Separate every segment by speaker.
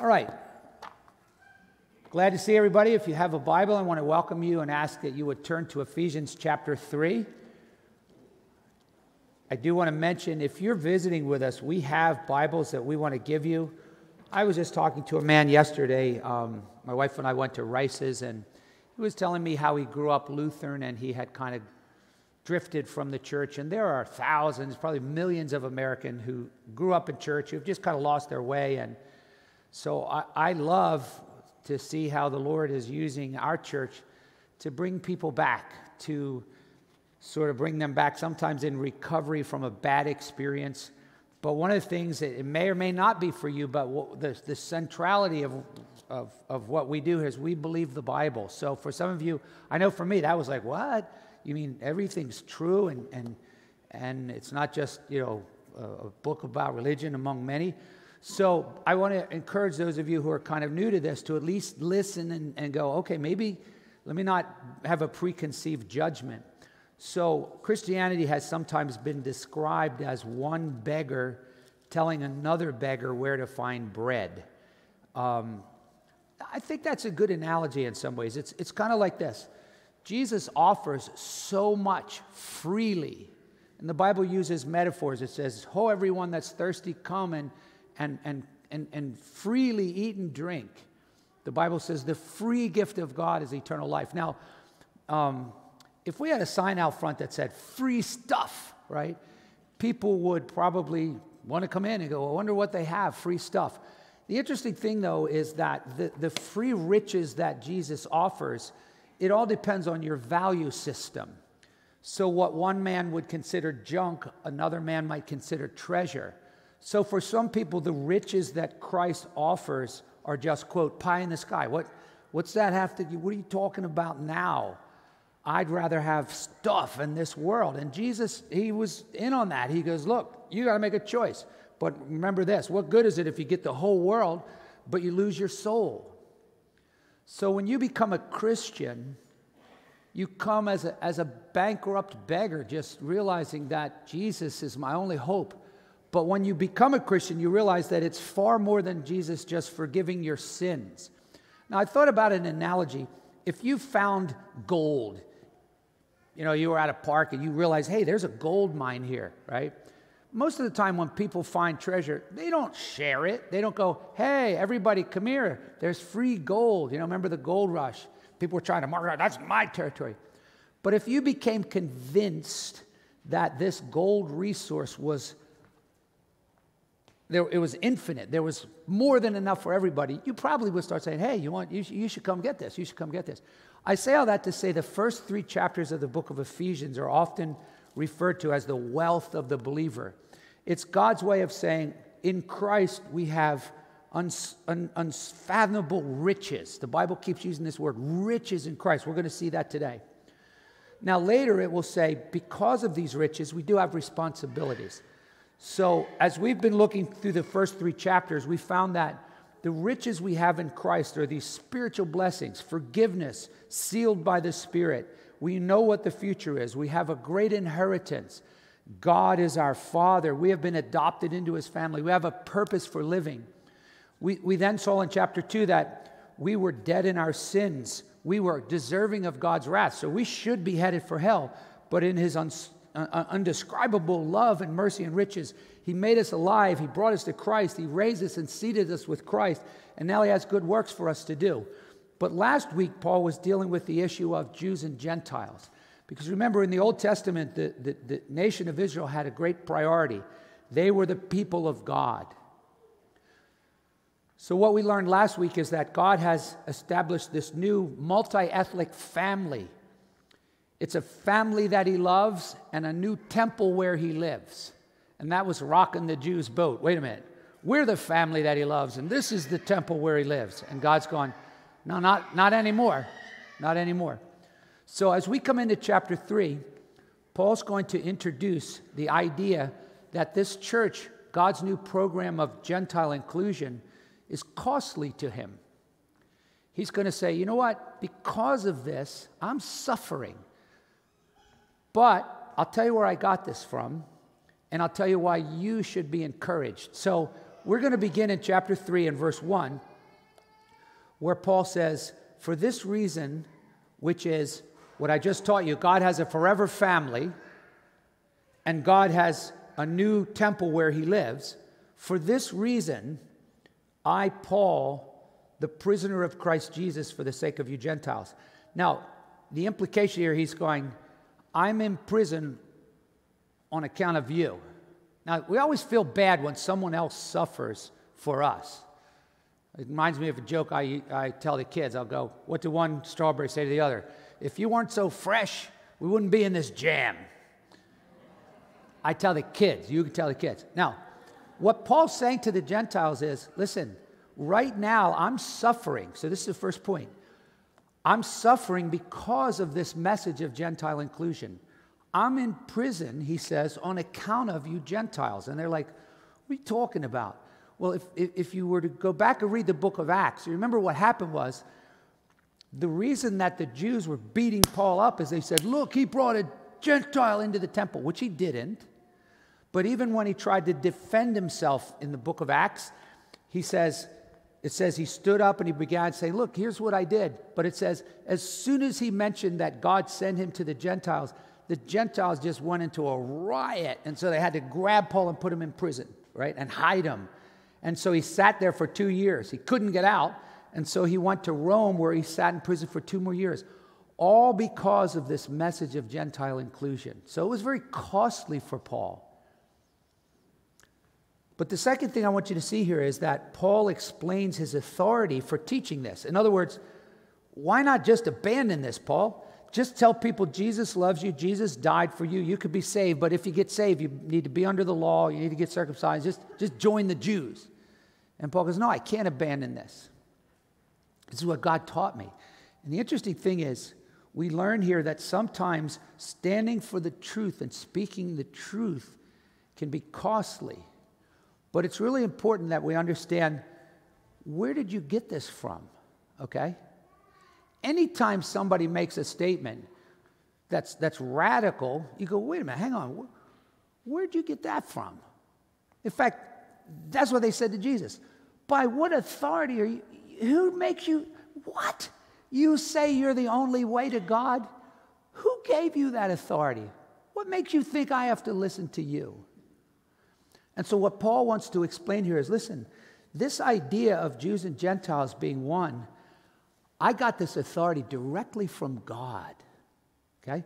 Speaker 1: All right. Glad to see everybody. If you have a Bible, I want to welcome you and ask that you would turn to Ephesians chapter 3. I do want to mention if you're visiting with us, we have Bibles that we want to give you. I was just talking to a man yesterday. Um, my wife and I went to Rice's, and he was telling me how he grew up Lutheran and he had kind of drifted from the church. And there are thousands, probably millions of Americans who grew up in church who've just kind of lost their way. And so I, I love to see how the Lord is using our church to bring people back, to sort of bring them back, sometimes in recovery from a bad experience. But one of the things that it may or may not be for you, but the, the centrality of, of, of what we do is we believe the Bible. So for some of you, I know for me, that was like, what? You mean everything's true and, and, and it's not just, you know, a book about religion among many? So I want to encourage those of you who are kind of new to this to at least listen and, and go, okay, maybe let me not have a preconceived judgment. So Christianity has sometimes been described as one beggar telling another beggar where to find bread. Um, I think that's a good analogy in some ways. It's, it's kind of like this Jesus offers so much freely. And the Bible uses metaphors. It says, Ho, everyone that's thirsty, come and and, and, and, and freely eat and drink. The Bible says the free gift of God is eternal life. Now, um, if we had a sign out front that said free stuff, right, people would probably want to come in and go, I wonder what they have, free stuff. The interesting thing, though, is that the, the free riches that Jesus offers, it all depends on your value system. So, what one man would consider junk, another man might consider treasure. So, for some people, the riches that Christ offers are just, quote, pie in the sky. What, what's that have to do? What are you talking about now? I'd rather have stuff in this world. And Jesus, he was in on that. He goes, Look, you got to make a choice. But remember this what good is it if you get the whole world, but you lose your soul? So, when you become a Christian, you come as a, as a bankrupt beggar, just realizing that Jesus is my only hope. But when you become a Christian, you realize that it's far more than Jesus just forgiving your sins. Now, I thought about an analogy. If you found gold, you know, you were at a park and you realize, hey, there's a gold mine here, right? Most of the time, when people find treasure, they don't share it. They don't go, hey, everybody, come here. There's free gold. You know, remember the gold rush? People were trying to mark out, that's my territory. But if you became convinced that this gold resource was there, it was infinite. There was more than enough for everybody. You probably would start saying, hey, you, want, you, you should come get this. You should come get this. I say all that to say the first three chapters of the book of Ephesians are often referred to as the wealth of the believer. It's God's way of saying, in Christ we have uns, un, unfathomable riches. The Bible keeps using this word, riches in Christ. We're going to see that today. Now, later it will say, because of these riches, we do have responsibilities. So, as we've been looking through the first three chapters, we found that the riches we have in Christ are these spiritual blessings, forgiveness sealed by the Spirit. We know what the future is. We have a great inheritance. God is our Father. We have been adopted into His family. We have a purpose for living. We, we then saw in chapter 2 that we were dead in our sins. We were deserving of God's wrath. So we should be headed for hell. But in His uns- undescribable love and mercy and riches. He made us alive. He brought us to Christ. He raised us and seated us with Christ. And now He has good works for us to do. But last week, Paul was dealing with the issue of Jews and Gentiles. Because remember, in the Old Testament, the, the, the nation of Israel had a great priority. They were the people of God. So, what we learned last week is that God has established this new multi ethnic family it's a family that he loves and a new temple where he lives. And that was rocking the Jews' boat. Wait a minute. We're the family that he loves, and this is the temple where he lives. And God's going, no, not, not anymore. Not anymore. So as we come into chapter 3, Paul's going to introduce the idea that this church, God's new program of Gentile inclusion, is costly to him. He's going to say, you know what? Because of this, I'm suffering. But I'll tell you where I got this from, and I'll tell you why you should be encouraged. So we're going to begin in chapter 3 and verse 1, where Paul says, For this reason, which is what I just taught you, God has a forever family, and God has a new temple where he lives. For this reason, I, Paul, the prisoner of Christ Jesus, for the sake of you Gentiles. Now, the implication here, he's going, I'm in prison on account of you. Now, we always feel bad when someone else suffers for us. It reminds me of a joke I, I tell the kids. I'll go, What did one strawberry say to the other? If you weren't so fresh, we wouldn't be in this jam. I tell the kids, you can tell the kids. Now, what Paul's saying to the Gentiles is listen, right now I'm suffering. So, this is the first point. I'm suffering because of this message of Gentile inclusion. I'm in prison, he says, on account of you Gentiles. And they're like, What are you talking about? Well, if, if you were to go back and read the book of Acts, you remember what happened was the reason that the Jews were beating Paul up is they said, Look, he brought a Gentile into the temple, which he didn't. But even when he tried to defend himself in the book of Acts, he says, it says he stood up and he began saying, Look, here's what I did. But it says, as soon as he mentioned that God sent him to the Gentiles, the Gentiles just went into a riot. And so they had to grab Paul and put him in prison, right? And hide him. And so he sat there for two years. He couldn't get out. And so he went to Rome where he sat in prison for two more years, all because of this message of Gentile inclusion. So it was very costly for Paul. But the second thing I want you to see here is that Paul explains his authority for teaching this. In other words, why not just abandon this, Paul? just tell people Jesus loves you, Jesus died for you, you could be saved. But if you get saved, you need to be under the law, you need to get circumcised, just, just join the Jews. And Paul goes, No, I can't abandon this. This is what God taught me. And the interesting thing is, we learn here that sometimes standing for the truth and speaking the truth can be costly. But it's really important that we understand where did you get this from? Okay? Anytime somebody makes a statement that's, that's radical, you go, wait a minute, hang on, where'd you get that from? In fact, that's what they said to Jesus. By what authority are you? Who makes you? What? You say you're the only way to God? Who gave you that authority? What makes you think I have to listen to you? And so, what Paul wants to explain here is listen, this idea of Jews and Gentiles being one I got this authority directly from God. Okay?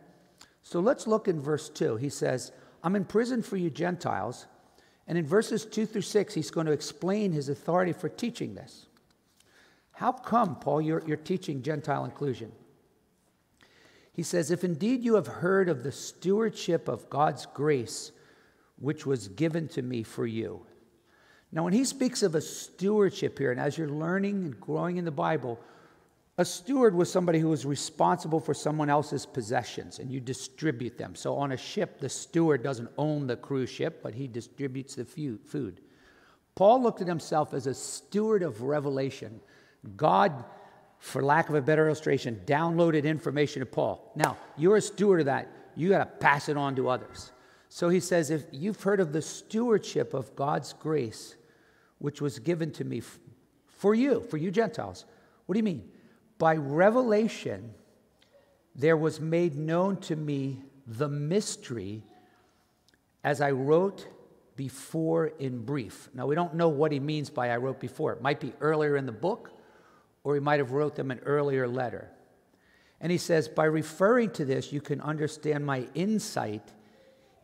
Speaker 1: So let's look in verse 2. He says, I'm in prison for you Gentiles. And in verses 2 through 6, he's going to explain his authority for teaching this. How come, Paul, you're, you're teaching Gentile inclusion? He says, If indeed you have heard of the stewardship of God's grace, which was given to me for you. Now, when he speaks of a stewardship here, and as you're learning and growing in the Bible, a steward was somebody who was responsible for someone else's possessions and you distribute them. So on a ship, the steward doesn't own the cruise ship, but he distributes the food. Paul looked at himself as a steward of revelation. God, for lack of a better illustration, downloaded information to Paul. Now, you're a steward of that. You got to pass it on to others. So he says, if you've heard of the stewardship of God's grace, which was given to me for you, for you Gentiles, what do you mean? by revelation, there was made known to me the mystery as I wrote before in brief. Now, we don't know what he means by I wrote before. It might be earlier in the book, or he might have wrote them an earlier letter. And he says, by referring to this, you can understand my insight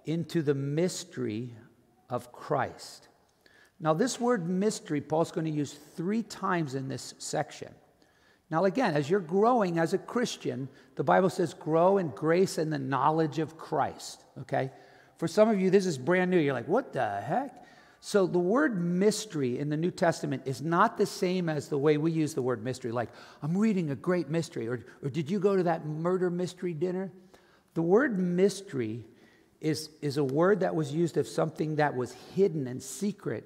Speaker 1: into the mystery of Christ. Now, this word mystery, Paul's going to use three times in this section. Now, again, as you're growing as a Christian, the Bible says grow in grace and the knowledge of Christ, okay? For some of you, this is brand new. You're like, what the heck? So, the word mystery in the New Testament is not the same as the way we use the word mystery, like, I'm reading a great mystery, or, or did you go to that murder mystery dinner? The word mystery is, is a word that was used of something that was hidden and secret,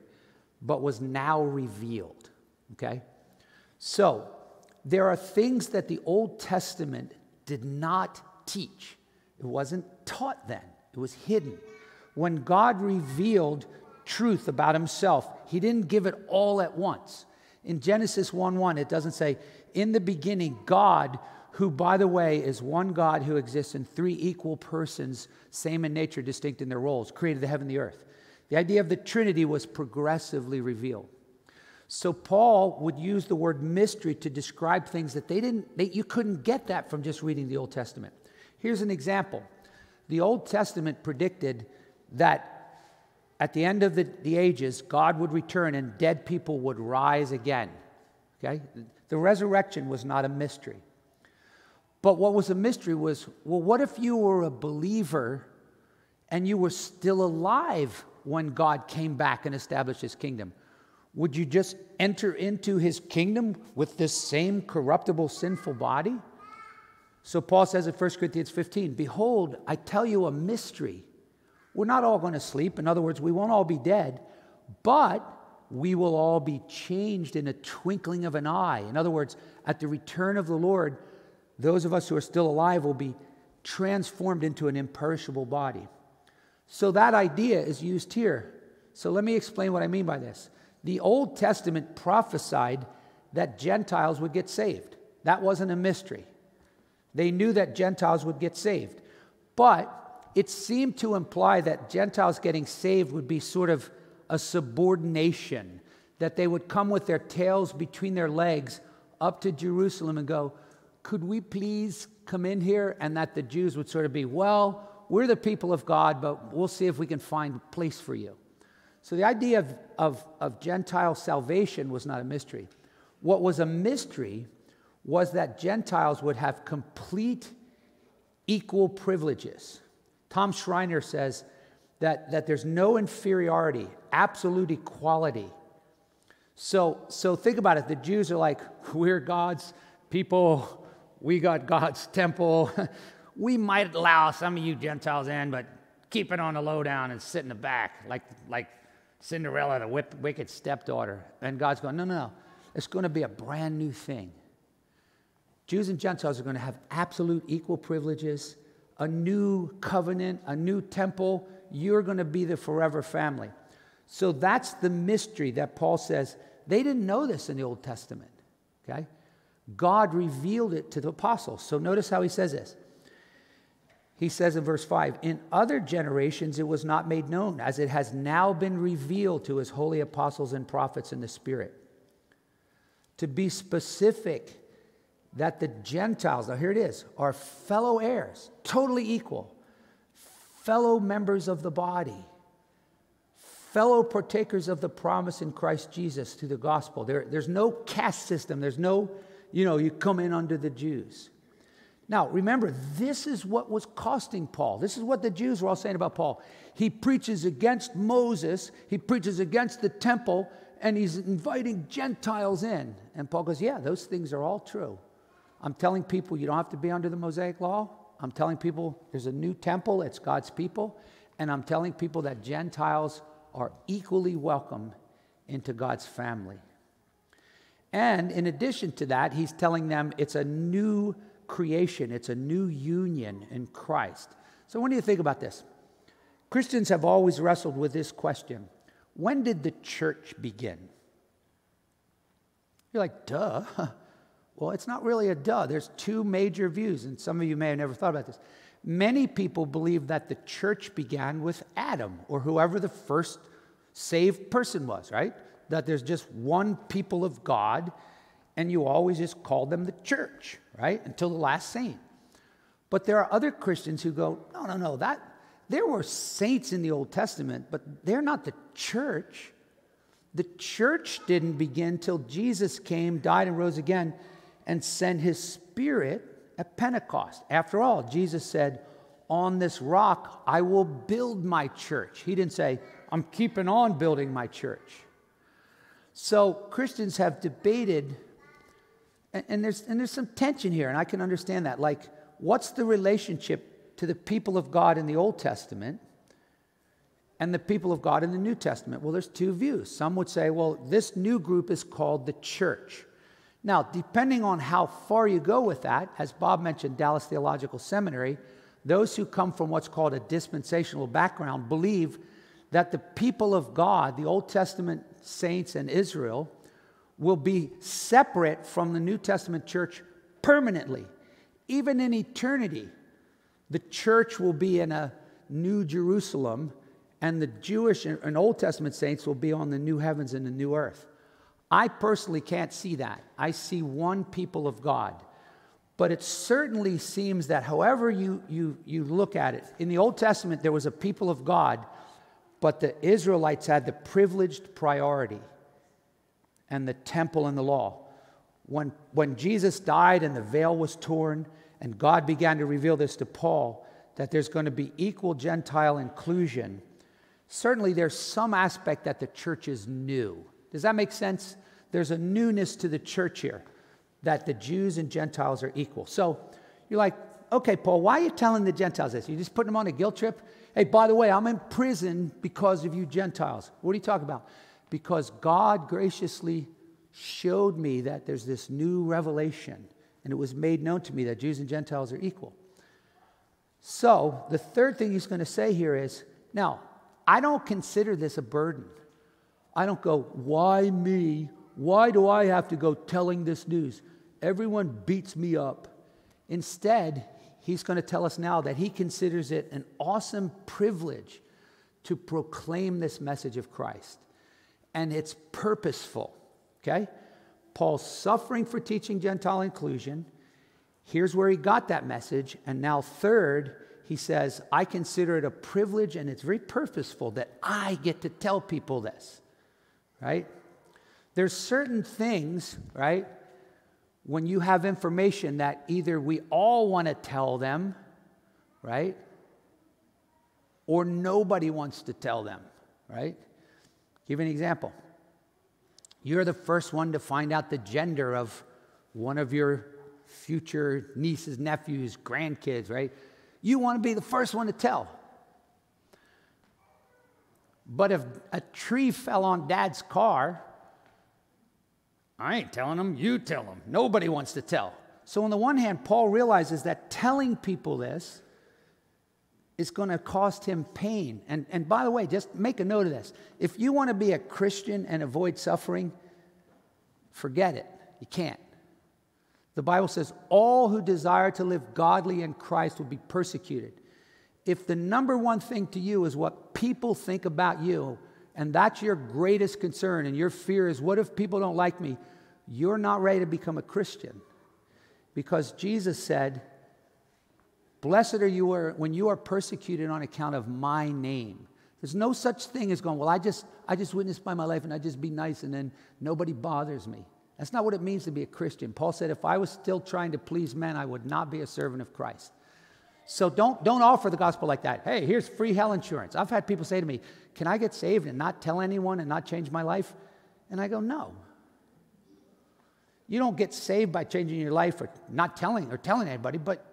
Speaker 1: but was now revealed, okay? So, there are things that the Old Testament did not teach. It wasn't taught then, it was hidden. When God revealed truth about himself. He didn't give it all at once. In Genesis 1 1, it doesn't say, In the beginning, God, who, by the way, is one God who exists in three equal persons, same in nature, distinct in their roles, created the heaven and the earth. The idea of the Trinity was progressively revealed. So Paul would use the word mystery to describe things that they didn't, they, you couldn't get that from just reading the Old Testament. Here's an example. The Old Testament predicted that at the end of the, the ages, God would return and dead people would rise again. Okay? The resurrection was not a mystery. But what was a mystery was well, what if you were a believer and you were still alive when God came back and established his kingdom? Would you just enter into his kingdom with this same corruptible, sinful body? So Paul says in 1 Corinthians 15 Behold, I tell you a mystery. We're not all going to sleep. In other words, we won't all be dead, but we will all be changed in a twinkling of an eye. In other words, at the return of the Lord, those of us who are still alive will be transformed into an imperishable body. So that idea is used here. So let me explain what I mean by this. The Old Testament prophesied that Gentiles would get saved. That wasn't a mystery. They knew that Gentiles would get saved. But it seemed to imply that Gentiles getting saved would be sort of a subordination, that they would come with their tails between their legs up to Jerusalem and go, Could we please come in here? And that the Jews would sort of be, Well, we're the people of God, but we'll see if we can find a place for you. So the idea of, of, of Gentile salvation was not a mystery. What was a mystery was that Gentiles would have complete equal privileges. Tom Schreiner says that, that there's no inferiority, absolute equality. So, so think about it. The Jews are like, we're God's people, we got God's temple. we might allow some of you Gentiles in, but keep it on the lowdown and sit in the back, like, like Cinderella, the whip, wicked stepdaughter. And God's going, no, no, no. It's going to be a brand new thing. Jews and Gentiles are going to have absolute equal privileges, a new covenant, a new temple. You're going to be the forever family. So that's the mystery that Paul says they didn't know this in the Old Testament. Okay? God revealed it to the apostles. So notice how he says this he says in verse 5 In other generations it was not made known, as it has now been revealed to his holy apostles and prophets in the Spirit. To be specific, that the Gentiles, now here it is, are fellow heirs, totally equal, fellow members of the body, fellow partakers of the promise in Christ Jesus through the gospel. There, there's no caste system, there's no, you know, you come in under the Jews. Now, remember, this is what was costing Paul. This is what the Jews were all saying about Paul. He preaches against Moses, he preaches against the temple, and he's inviting Gentiles in. And Paul goes, Yeah, those things are all true. I'm telling people you don't have to be under the Mosaic law. I'm telling people there's a new temple, it's God's people. And I'm telling people that Gentiles are equally welcome into God's family. And in addition to that, he's telling them it's a new creation, it's a new union in Christ. So, when do you think about this? Christians have always wrestled with this question When did the church begin? You're like, duh. Well, it's not really a duh. There's two major views, and some of you may have never thought about this. Many people believe that the church began with Adam or whoever the first saved person was, right? That there's just one people of God and you always just call them the church, right? Until the last saint. But there are other Christians who go, no, no, no, that there were saints in the Old Testament, but they're not the church. The church didn't begin till Jesus came, died, and rose again, and sent his spirit at Pentecost. After all, Jesus said, On this rock I will build my church. He didn't say, I'm keeping on building my church. So Christians have debated and, and, there's, and there's some tension here, and I can understand that. Like, what's the relationship to the people of God in the Old Testament and the people of God in the New Testament? Well, there's two views. Some would say, well, this new group is called the church. Now, depending on how far you go with that, as Bob mentioned, Dallas Theological Seminary, those who come from what's called a dispensational background believe that the people of God, the Old Testament saints and Israel, will be separate from the New Testament church permanently. Even in eternity, the church will be in a new Jerusalem, and the Jewish and Old Testament saints will be on the new heavens and the new earth. I personally can't see that. I see one people of God. But it certainly seems that however you, you, you look at it, in the Old Testament, there was a people of God, but the Israelites had the privileged priority and the temple and the law. When, when Jesus died and the veil was torn, and God began to reveal this to Paul, that there's going to be equal Gentile inclusion, certainly there's some aspect that the church is new. Does that make sense? There's a newness to the church here that the Jews and Gentiles are equal. So you're like, okay, Paul, why are you telling the Gentiles this? You're just putting them on a guilt trip? Hey, by the way, I'm in prison because of you Gentiles. What are you talking about? Because God graciously showed me that there's this new revelation, and it was made known to me that Jews and Gentiles are equal. So, the third thing he's going to say here is now, I don't consider this a burden. I don't go, why me? Why do I have to go telling this news? Everyone beats me up. Instead, he's going to tell us now that he considers it an awesome privilege to proclaim this message of Christ. And it's purposeful, okay? Paul's suffering for teaching Gentile inclusion. Here's where he got that message. And now, third, he says, I consider it a privilege and it's very purposeful that I get to tell people this, right? There's certain things, right, when you have information that either we all want to tell them, right, or nobody wants to tell them, right? Give an example. You're the first one to find out the gender of one of your future nieces, nephews, grandkids, right? You want to be the first one to tell. But if a tree fell on dad's car, I ain't telling them, you tell them. Nobody wants to tell. So, on the one hand, Paul realizes that telling people this is going to cost him pain. And, and by the way, just make a note of this. If you want to be a Christian and avoid suffering, forget it. You can't. The Bible says, all who desire to live godly in Christ will be persecuted. If the number one thing to you is what people think about you, and that's your greatest concern, and your fear is, what if people don't like me? You're not ready to become a Christian. Because Jesus said, Blessed are you when you are persecuted on account of my name. There's no such thing as going, Well, I just, I just witnessed by my life and I just be nice and then nobody bothers me. That's not what it means to be a Christian. Paul said, If I was still trying to please men, I would not be a servant of Christ. So don't, don't offer the gospel like that. Hey, here's free hell insurance. I've had people say to me, Can I get saved and not tell anyone and not change my life? And I go, No. You don't get saved by changing your life or not telling or telling anybody, but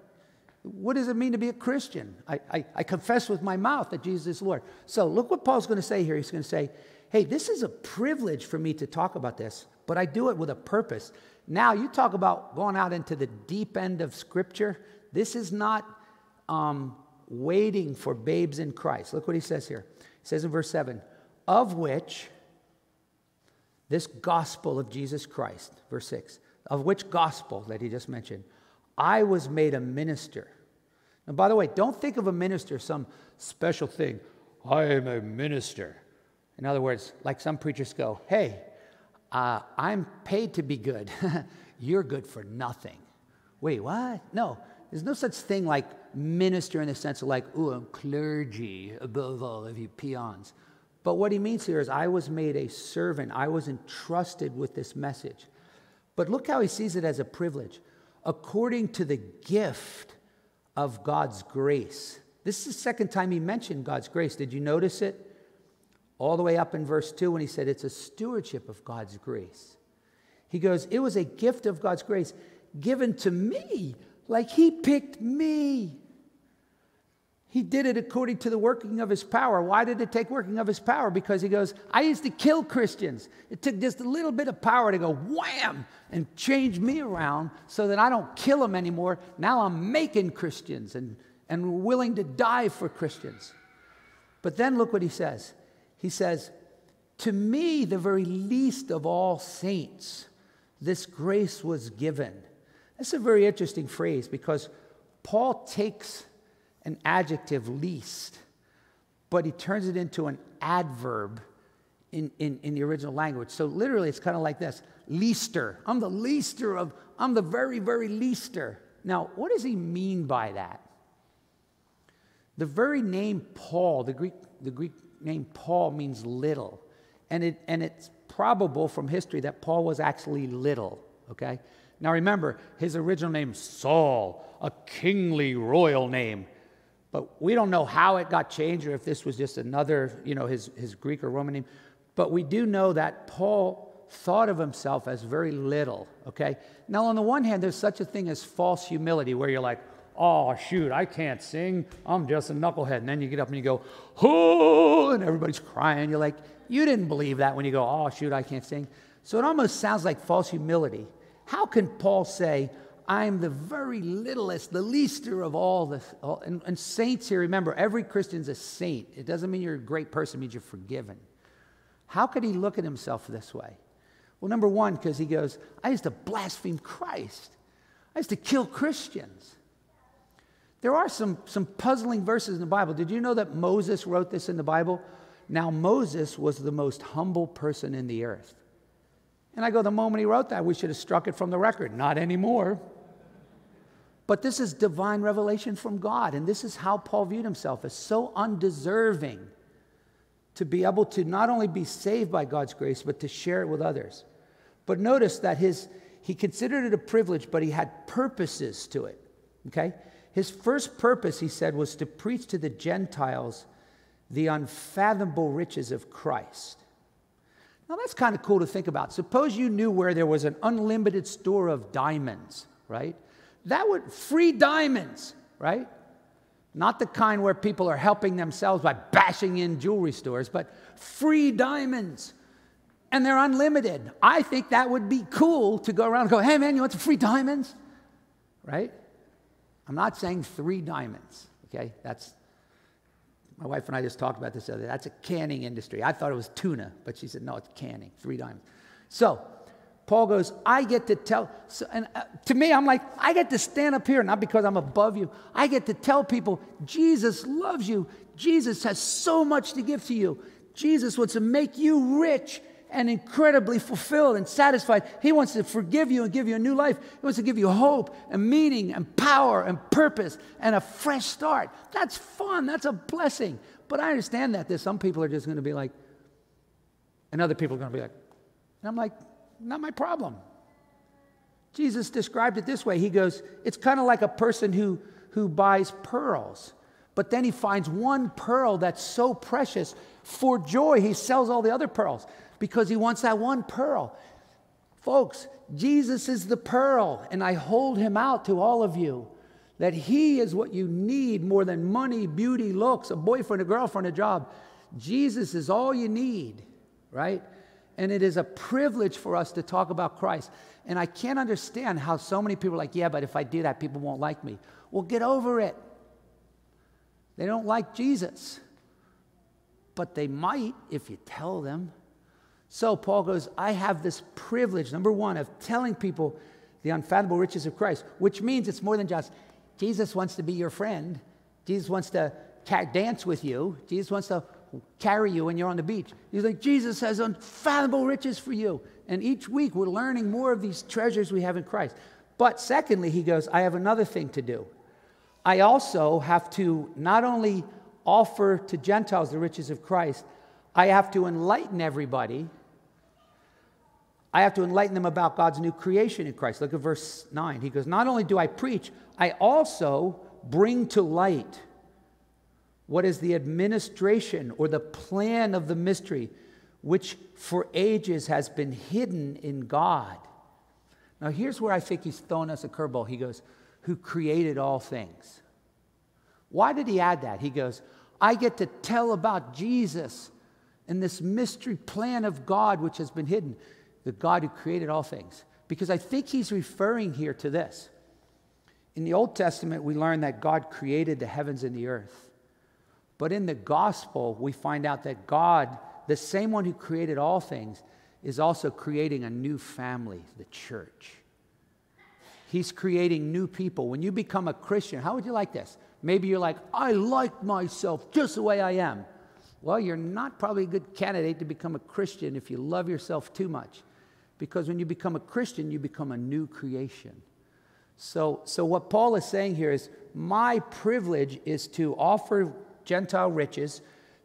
Speaker 1: what does it mean to be a Christian? I, I, I confess with my mouth that Jesus is Lord. So look what Paul's going to say here. He's going to say, Hey, this is a privilege for me to talk about this, but I do it with a purpose. Now, you talk about going out into the deep end of Scripture. This is not um, waiting for babes in Christ. Look what he says here. He says in verse 7 of which this gospel of Jesus Christ, verse 6, of which gospel that he just mentioned, I was made a minister. Now, by the way, don't think of a minister some special thing. I am a minister. In other words, like some preachers go, hey, uh, I'm paid to be good. You're good for nothing. Wait, what? No, there's no such thing like minister in the sense of like, ooh, I'm clergy above all of you peons. But what he means here is, I was made a servant. I was entrusted with this message. But look how he sees it as a privilege. According to the gift of God's grace. This is the second time he mentioned God's grace. Did you notice it? All the way up in verse 2 when he said it's a stewardship of God's grace. He goes, It was a gift of God's grace given to me like he picked me. He did it according to the working of his power. Why did it take working of his power? Because he goes, I used to kill Christians. It took just a little bit of power to go wham and change me around so that I don't kill them anymore. Now I'm making Christians and, and willing to die for Christians. But then look what he says He says, To me, the very least of all saints, this grace was given. That's a very interesting phrase because Paul takes an adjective, least, but he turns it into an adverb in, in, in the original language. So literally, it's kind of like this leaster. I'm the leaster of, I'm the very, very leaster. Now, what does he mean by that? The very name Paul, the Greek, the Greek name Paul means little. And, it, and it's probable from history that Paul was actually little, okay? Now remember, his original name, Saul, a kingly royal name. But we don't know how it got changed or if this was just another, you know, his, his Greek or Roman name. But we do know that Paul thought of himself as very little, okay? Now, on the one hand, there's such a thing as false humility where you're like, oh, shoot, I can't sing. I'm just a knucklehead. And then you get up and you go, oh, and everybody's crying. You're like, you didn't believe that when you go, oh, shoot, I can't sing. So it almost sounds like false humility. How can Paul say, I'm the very littlest, the leaster of all the all, and, and, saints here, remember, every Christian's a saint. It doesn't mean you're a great person, it means you're forgiven. How could he look at himself this way? Well, number one, because he goes, I used to blaspheme Christ. I used to kill Christians. There are some, some puzzling verses in the Bible. Did you know that Moses wrote this in the Bible? Now, Moses was the most humble person in the earth. And I go, the moment he wrote that, we should have struck it from the record. Not anymore. But this is divine revelation from God. And this is how Paul viewed himself as so undeserving to be able to not only be saved by God's grace, but to share it with others. But notice that his, he considered it a privilege, but he had purposes to it. Okay? His first purpose, he said, was to preach to the Gentiles the unfathomable riches of Christ. Now, that's kind of cool to think about. Suppose you knew where there was an unlimited store of diamonds, right? That would, free diamonds, right? Not the kind where people are helping themselves by bashing in jewelry stores, but free diamonds. And they're unlimited. I think that would be cool to go around and go, hey man, you want some free diamonds? Right? I'm not saying three diamonds, okay? That's, my wife and I just talked about this other day. That's a canning industry. I thought it was tuna, but she said, no, it's canning, three diamonds. So, Paul goes, I get to tell, so, and uh, to me, I'm like, I get to stand up here, not because I'm above you. I get to tell people, Jesus loves you. Jesus has so much to give to you. Jesus wants to make you rich and incredibly fulfilled and satisfied. He wants to forgive you and give you a new life. He wants to give you hope and meaning and power and purpose and a fresh start. That's fun. That's a blessing. But I understand that there's some people are just going to be like, and other people are going to be like, and I'm like, not my problem. Jesus described it this way. He goes, it's kind of like a person who, who buys pearls, but then he finds one pearl that's so precious. For joy, he sells all the other pearls because he wants that one pearl. Folks, Jesus is the pearl, and I hold him out to all of you that he is what you need more than money, beauty, looks, a boyfriend, a girlfriend, a job. Jesus is all you need, right? And it is a privilege for us to talk about Christ. And I can't understand how so many people are like, yeah, but if I do that, people won't like me. Well, get over it. They don't like Jesus. But they might if you tell them. So Paul goes, I have this privilege, number one, of telling people the unfathomable riches of Christ, which means it's more than just Jesus wants to be your friend. Jesus wants to dance with you. Jesus wants to carry you when you're on the beach. He's like, Jesus has unfathomable riches for you. And each week we're learning more of these treasures we have in Christ. But secondly, he goes, I have another thing to do. I also have to not only offer to Gentiles the riches of Christ, I have to enlighten everybody I have to enlighten them about God's new creation in Christ. Look at verse 9. He goes, Not only do I preach, I also bring to light what is the administration or the plan of the mystery, which for ages has been hidden in God. Now, here's where I think he's throwing us a curveball. He goes, Who created all things. Why did he add that? He goes, I get to tell about Jesus and this mystery plan of God which has been hidden the God who created all things. Because I think he's referring here to this. In the Old Testament, we learn that God created the heavens and the earth. But in the gospel, we find out that God the same one who created all things, is also creating a new family, the church. He's creating new people. When you become a Christian, how would you like this? Maybe you're like, I like myself just the way I am. Well, you're not probably a good candidate to become a Christian if you love yourself too much. Because when you become a Christian, you become a new creation. So, so what Paul is saying here is my privilege is to offer Gentile riches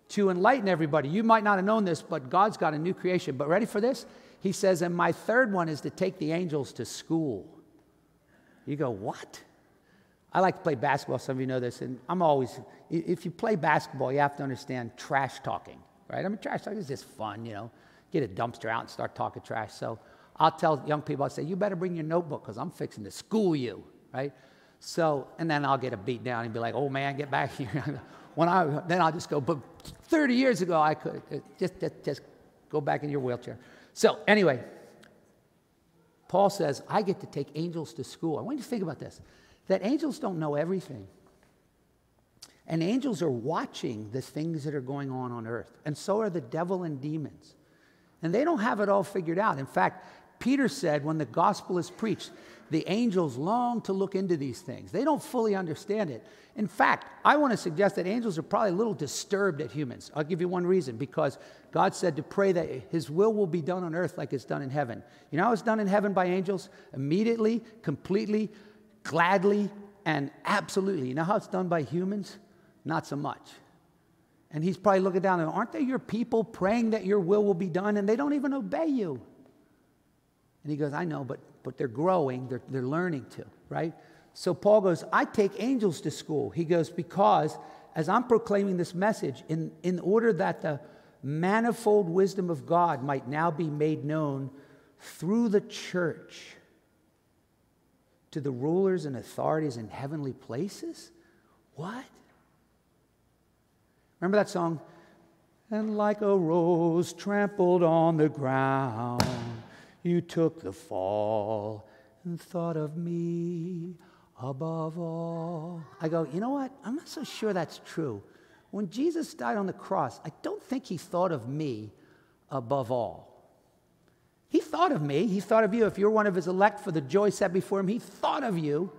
Speaker 1: to enlighten everybody. You might not have known this, but God's got a new creation. But ready for this? He says, and my third one is to take the angels to school. You go, what? I like to play basketball. Some of you know this. And I'm always, if you play basketball, you have to understand trash talking, right? I mean, trash talking is just fun, you know. Get a dumpster out and start talking trash. So I'll tell young people, I say, you better bring your notebook because I'm fixing to school you, right? So, and then I'll get a beat down and be like, oh man, get back here. when I, then I'll just go, but 30 years ago, I could uh, just, just, just go back in your wheelchair. So, anyway, Paul says, I get to take angels to school. I want you to think about this that angels don't know everything. And angels are watching the things that are going on on earth. And so are the devil and demons. And they don't have it all figured out. In fact, Peter said when the gospel is preached, the angels long to look into these things. They don't fully understand it. In fact, I want to suggest that angels are probably a little disturbed at humans. I'll give you one reason because God said to pray that His will will be done on earth like it's done in heaven. You know how it's done in heaven by angels? Immediately, completely, gladly, and absolutely. You know how it's done by humans? Not so much. And He's probably looking down and, aren't they your people praying that your will will be done and they don't even obey you? And he goes, I know, but, but they're growing, they're, they're learning to, right? So Paul goes, I take angels to school. He goes, because as I'm proclaiming this message, in, in order that the manifold wisdom of God might now be made known through the church to the rulers and authorities in heavenly places? What? Remember that song? And like a rose trampled on the ground you took the fall and thought of me above all. I go, you know what? I'm not so sure that's true. When Jesus died on the cross, I don't think he thought of me above all. He thought of me. He thought of you. If you're one of his elect for the joy set before him, he thought of you,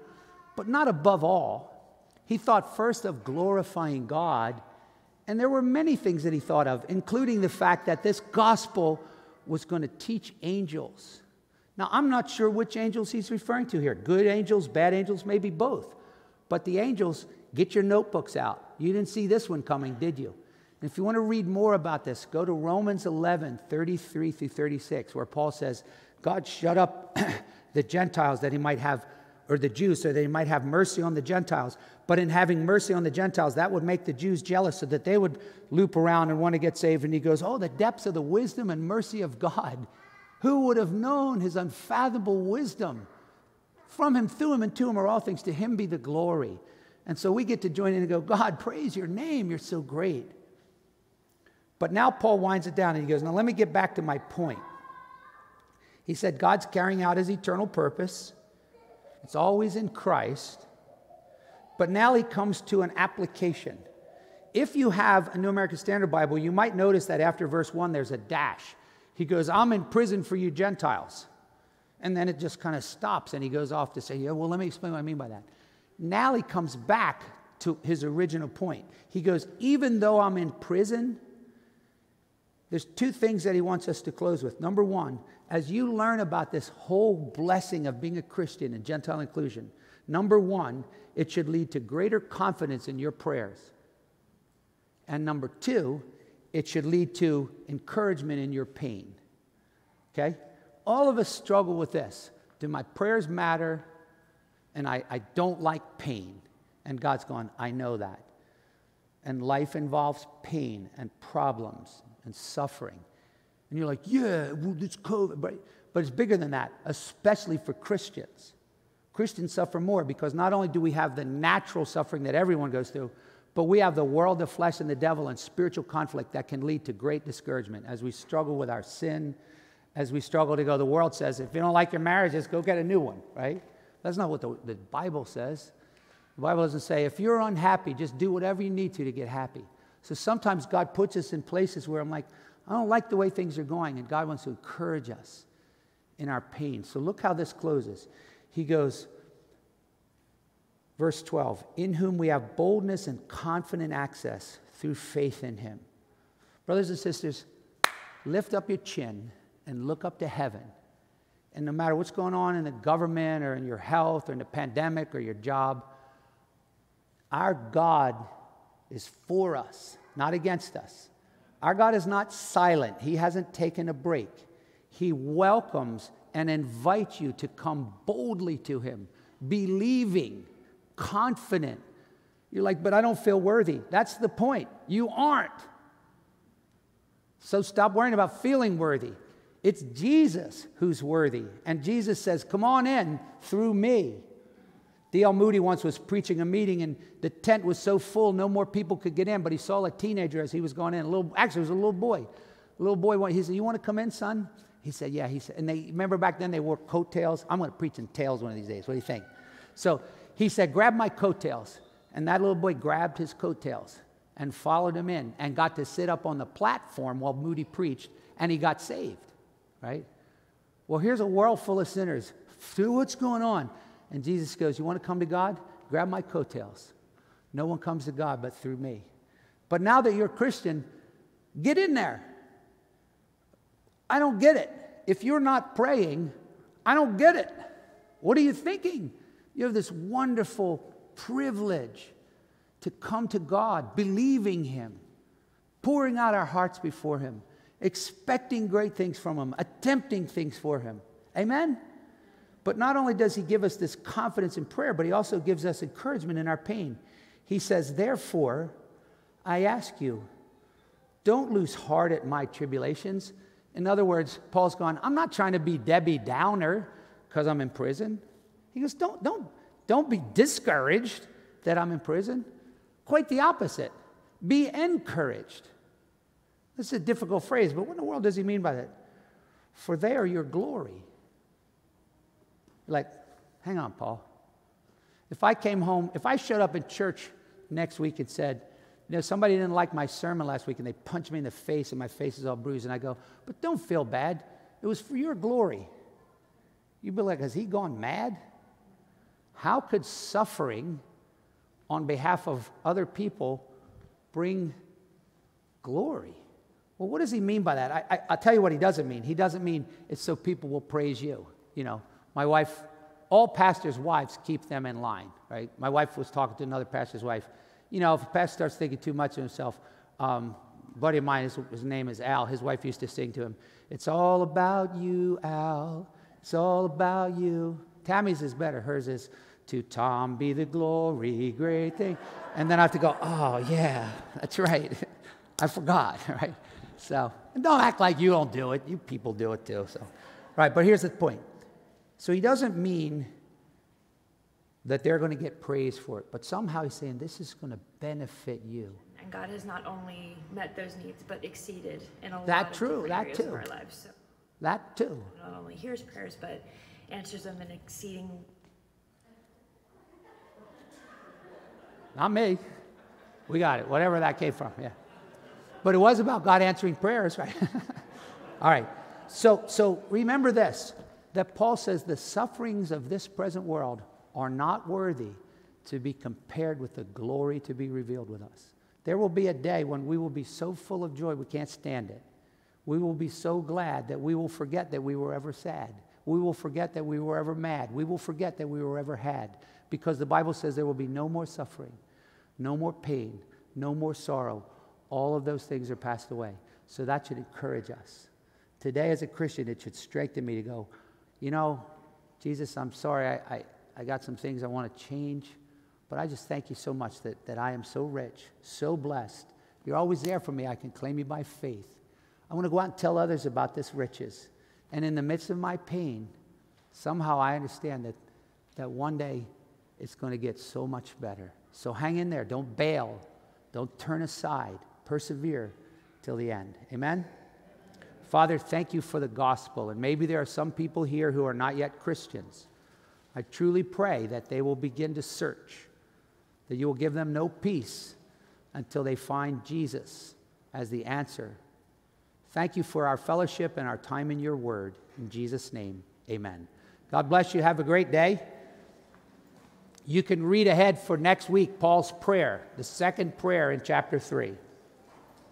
Speaker 1: but not above all. He thought first of glorifying God, and there were many things that he thought of, including the fact that this gospel was going to teach angels. Now, I'm not sure which angels he's referring to here good angels, bad angels, maybe both. But the angels, get your notebooks out. You didn't see this one coming, did you? And if you want to read more about this, go to Romans 11, 33 through 36, where Paul says, God shut up the Gentiles that he might have or the Jews so he might have mercy on the Gentiles. But in having mercy on the Gentiles, that would make the Jews jealous so that they would loop around and want to get saved. And he goes, Oh, the depths of the wisdom and mercy of God. Who would have known his unfathomable wisdom? From him, through him, and to him are all things. To him be the glory. And so we get to join in and go, God, praise your name. You're so great. But now Paul winds it down and he goes, Now let me get back to my point. He said, God's carrying out his eternal purpose. It's always in Christ. But now he comes to an application. If you have a New American Standard Bible, you might notice that after verse 1, there's a dash. He goes, I'm in prison for you Gentiles. And then it just kind of stops and he goes off to say, Yeah, well, let me explain what I mean by that. Now he comes back to his original point. He goes, Even though I'm in prison, there's two things that he wants us to close with. Number one, as you learn about this whole blessing of being a Christian and Gentile inclusion, number one, it should lead to greater confidence in your prayers. And number two, it should lead to encouragement in your pain. Okay? All of us struggle with this. Do my prayers matter? And I, I don't like pain. And God's going, I know that. And life involves pain and problems and suffering. And you're like, yeah, well, it's COVID. But, but it's bigger than that, especially for Christians. Christians suffer more because not only do we have the natural suffering that everyone goes through, but we have the world, the flesh, and the devil and spiritual conflict that can lead to great discouragement as we struggle with our sin, as we struggle to go. The world says, if you don't like your marriage, just go get a new one, right? That's not what the, the Bible says. The Bible doesn't say, if you're unhappy, just do whatever you need to to get happy. So sometimes God puts us in places where I'm like, I don't like the way things are going. And God wants to encourage us in our pain. So look how this closes. He goes, verse 12, in whom we have boldness and confident access through faith in him. Brothers and sisters, lift up your chin and look up to heaven. And no matter what's going on in the government or in your health or in the pandemic or your job, our God is for us, not against us. Our God is not silent, He hasn't taken a break. He welcomes and invites you to come boldly to Him, believing, confident. You're like, but I don't feel worthy. That's the point. You aren't. So stop worrying about feeling worthy. It's Jesus who's worthy. And Jesus says, Come on in through me. D.L. Moody once was preaching a meeting, and the tent was so full, no more people could get in. But he saw a teenager as he was going in. A little, actually, it was a little boy. A little boy, he said, You want to come in, son? He said, Yeah. He said, and they remember back then they wore coattails. I'm going to preach in tails one of these days. What do you think? So he said, Grab my coattails. And that little boy grabbed his coattails and followed him in and got to sit up on the platform while Moody preached, and he got saved, right? Well, here's a world full of sinners. Through what's going on, and Jesus goes, You want to come to God? Grab my coattails. No one comes to God but through me. But now that you're a Christian, get in there. I don't get it. If you're not praying, I don't get it. What are you thinking? You have this wonderful privilege to come to God, believing Him, pouring out our hearts before Him, expecting great things from Him, attempting things for Him. Amen? But not only does he give us this confidence in prayer, but he also gives us encouragement in our pain. He says, Therefore, I ask you, don't lose heart at my tribulations. In other words, Paul's gone, I'm not trying to be Debbie Downer because I'm in prison. He goes, don't, don't, don't be discouraged that I'm in prison. Quite the opposite. Be encouraged. This is a difficult phrase, but what in the world does he mean by that? For they are your glory like, hang on, Paul. If I came home, if I showed up in church next week and said, you know, somebody didn't like my sermon last week and they punched me in the face and my face is all bruised, and I go, but don't feel bad. It was for your glory. You'd be like, has he gone mad? How could suffering on behalf of other people bring glory? Well, what does he mean by that? I, I, I'll tell you what he doesn't mean. He doesn't mean it's so people will praise you. You know, my wife, all pastors' wives keep them in line, right? My wife was talking to another pastor's wife. You know, if a pastor starts thinking too much of himself, um, buddy of mine, his, his name is Al, his wife used to sing to him, It's all about you, Al. It's all about you. Tammy's is better. Hers is, To Tom be the glory, great thing. And then I have to go, Oh, yeah, that's right. I forgot, right? So, don't act like you don't do it. You people do it too. So, right, but here's the point so he doesn't mean that they're going to get praise for it, but somehow he's saying this is going to benefit you.
Speaker 2: And God has not only met those needs, but exceeded in a
Speaker 1: that
Speaker 2: lot
Speaker 1: true,
Speaker 2: of
Speaker 1: that too.
Speaker 2: of our lives. So
Speaker 1: that too.
Speaker 2: Not only hears prayers, but answers them in exceeding.
Speaker 1: Not me. We got it. Whatever that came from, yeah. But it was about God answering prayers, right? All right. So, so remember this that Paul says the sufferings of this present world are not worthy to be compared with the glory to be revealed with us. There will be a day when we will be so full of joy we can't stand it. We will be so glad that we will forget that we were ever sad. We will forget that we were ever mad. We will forget that we were ever had because the Bible says there will be no more suffering, no more pain, no more sorrow. All of those things are passed away. So that should encourage us. Today, as a Christian, it should strengthen me to go, you know, Jesus, I'm sorry, I, I, I got some things I want to change, but I just thank you so much that, that I am so rich, so blessed. You're always there for me. I can claim you by faith. I want to go out and tell others about this riches. And in the midst of my pain, somehow I understand that, that one day it's going to get so much better. So hang in there. Don't bail. Don't turn aside. Persevere till the end. Amen? Father, thank you for the gospel. And maybe there are some people here who are not yet Christians. I truly pray that they will begin to search, that you will give them no peace until they find Jesus as the answer. Thank you for our fellowship and our time in your word. In Jesus' name, amen. God bless you. Have a great day. You can read ahead for next week Paul's prayer, the second prayer in chapter 3.